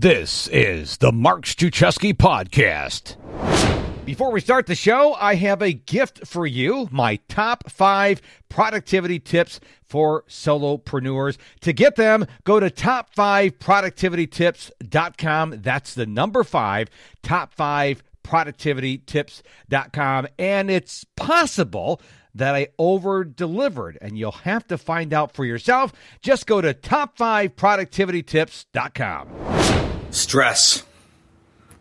This is the Mark Struczewski Podcast. Before we start the show, I have a gift for you my top five productivity tips for solopreneurs. To get them, go to top5productivitytips.com. That's the number five, top five productivitytips.com. And it's possible that I over delivered, and you'll have to find out for yourself. Just go to top5productivitytips.com. Stress.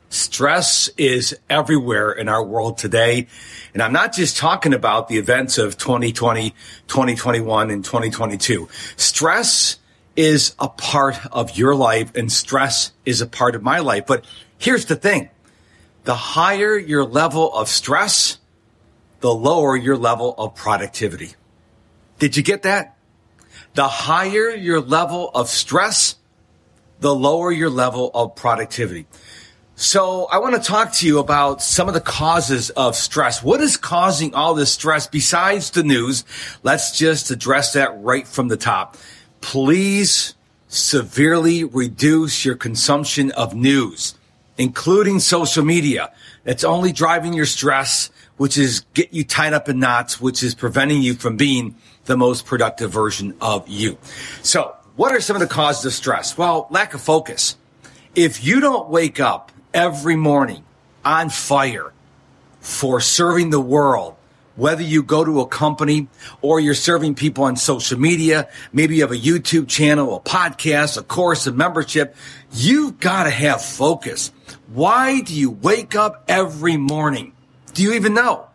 Stress is everywhere in our world today. And I'm not just talking about the events of 2020, 2021, and 2022. Stress is a part of your life and stress is a part of my life. But here's the thing. The higher your level of stress, the lower your level of productivity. Did you get that? The higher your level of stress, the lower your level of productivity. So I want to talk to you about some of the causes of stress. What is causing all this stress besides the news? Let's just address that right from the top. Please severely reduce your consumption of news, including social media. It's only driving your stress, which is get you tied up in knots, which is preventing you from being the most productive version of you. So what are some of the causes of stress? Well, lack of focus. If you don't wake up every morning on fire for serving the world, whether you go to a company or you're serving people on social media, maybe you have a YouTube channel, a podcast, a course, a membership, you've got to have focus. Why do you wake up every morning? Do you even know?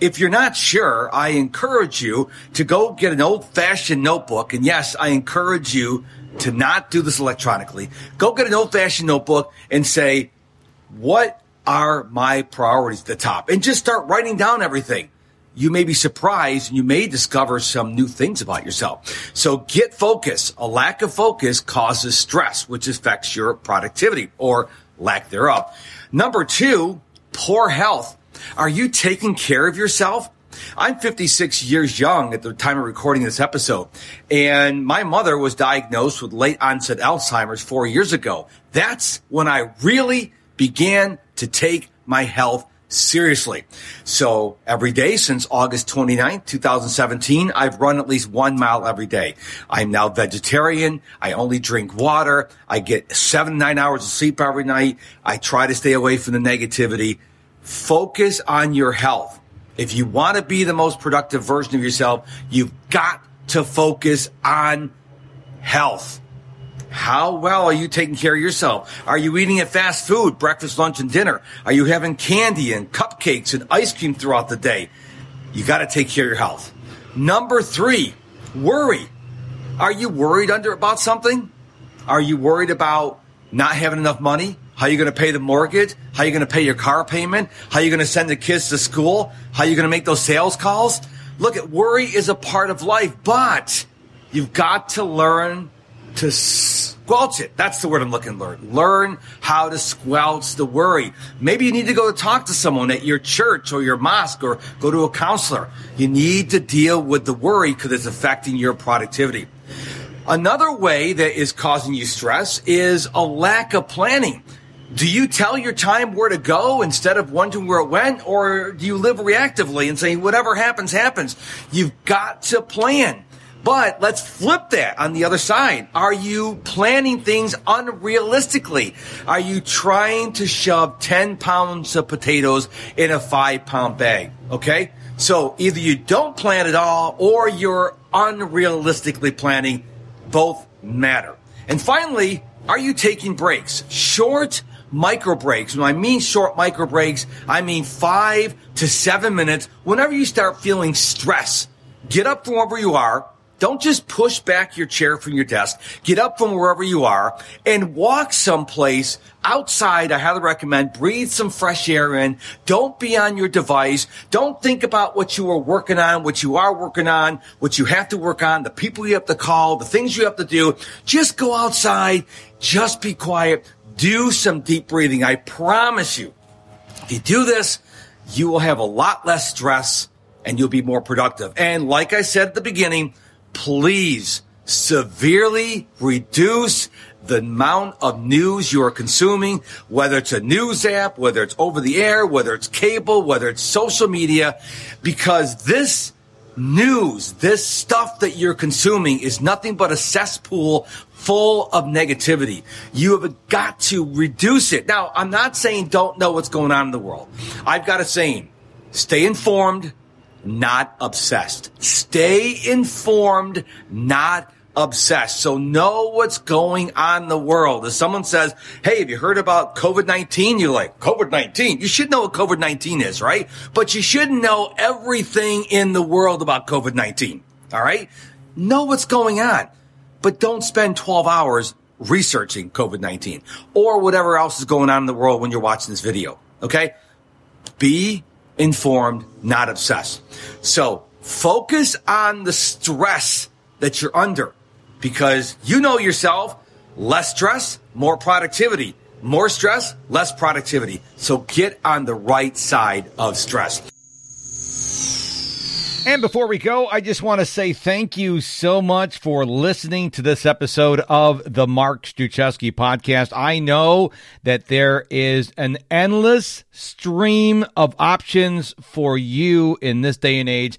If you're not sure, I encourage you to go get an old fashioned notebook. And yes, I encourage you to not do this electronically. Go get an old fashioned notebook and say, what are my priorities at the top? And just start writing down everything. You may be surprised and you may discover some new things about yourself. So get focus. A lack of focus causes stress, which affects your productivity or lack thereof. Number two, poor health. Are you taking care of yourself? I'm 56 years young at the time of recording this episode, and my mother was diagnosed with late onset Alzheimer's four years ago. That's when I really began to take my health seriously. So every day since August 29th, 2017, I've run at least one mile every day. I'm now vegetarian. I only drink water. I get seven, nine hours of sleep every night. I try to stay away from the negativity. Focus on your health. If you want to be the most productive version of yourself, you've got to focus on health. How well are you taking care of yourself? Are you eating at fast food, breakfast, lunch, and dinner? Are you having candy and cupcakes and ice cream throughout the day? You got to take care of your health. Number three, worry. Are you worried under about something? Are you worried about not having enough money? How you going to pay the mortgage? How you going to pay your car payment? How you going to send the kids to school? How you going to make those sales calls? Look at worry is a part of life, but you've got to learn to squelch it. That's the word I'm looking for. Learn how to squelch the worry. Maybe you need to go to talk to someone at your church or your mosque or go to a counselor. You need to deal with the worry because it's affecting your productivity. Another way that is causing you stress is a lack of planning. Do you tell your time where to go instead of wondering where it went? Or do you live reactively and say, whatever happens, happens? You've got to plan. But let's flip that on the other side. Are you planning things unrealistically? Are you trying to shove 10 pounds of potatoes in a five pound bag? Okay. So either you don't plan at all or you're unrealistically planning. Both matter. And finally, are you taking breaks? Short micro breaks. When I mean short micro breaks, I mean five to seven minutes whenever you start feeling stress. Get up from wherever you are don't just push back your chair from your desk. Get up from wherever you are and walk someplace outside. I highly recommend breathe some fresh air in. Don't be on your device. Don't think about what you are working on, what you are working on, what you have to work on, the people you have to call, the things you have to do. Just go outside. Just be quiet. Do some deep breathing. I promise you, if you do this, you will have a lot less stress and you'll be more productive. And like I said at the beginning, please severely reduce the amount of news you are consuming, whether it's a news app, whether it's over the air, whether it's cable, whether it's social media, because this news, this stuff that you're consuming is nothing but a cesspool full of negativity. You have got to reduce it. Now, I'm not saying don't know what's going on in the world. I've got a saying, stay informed, not obsessed. Stay informed, not obsessed. So know what's going on in the world. If someone says, Hey, have you heard about COVID-19? You're like, COVID-19? You should know what COVID-19 is, right? But you shouldn't know everything in the world about COVID-19. All right. Know what's going on, but don't spend 12 hours researching COVID-19 or whatever else is going on in the world when you're watching this video. Okay. Be informed, not obsessed. So focus on the stress that you're under because you know yourself, less stress, more productivity. More stress, less productivity. So get on the right side of stress. And before we go, I just want to say thank you so much for listening to this episode of the Mark Struczewski podcast. I know that there is an endless stream of options for you in this day and age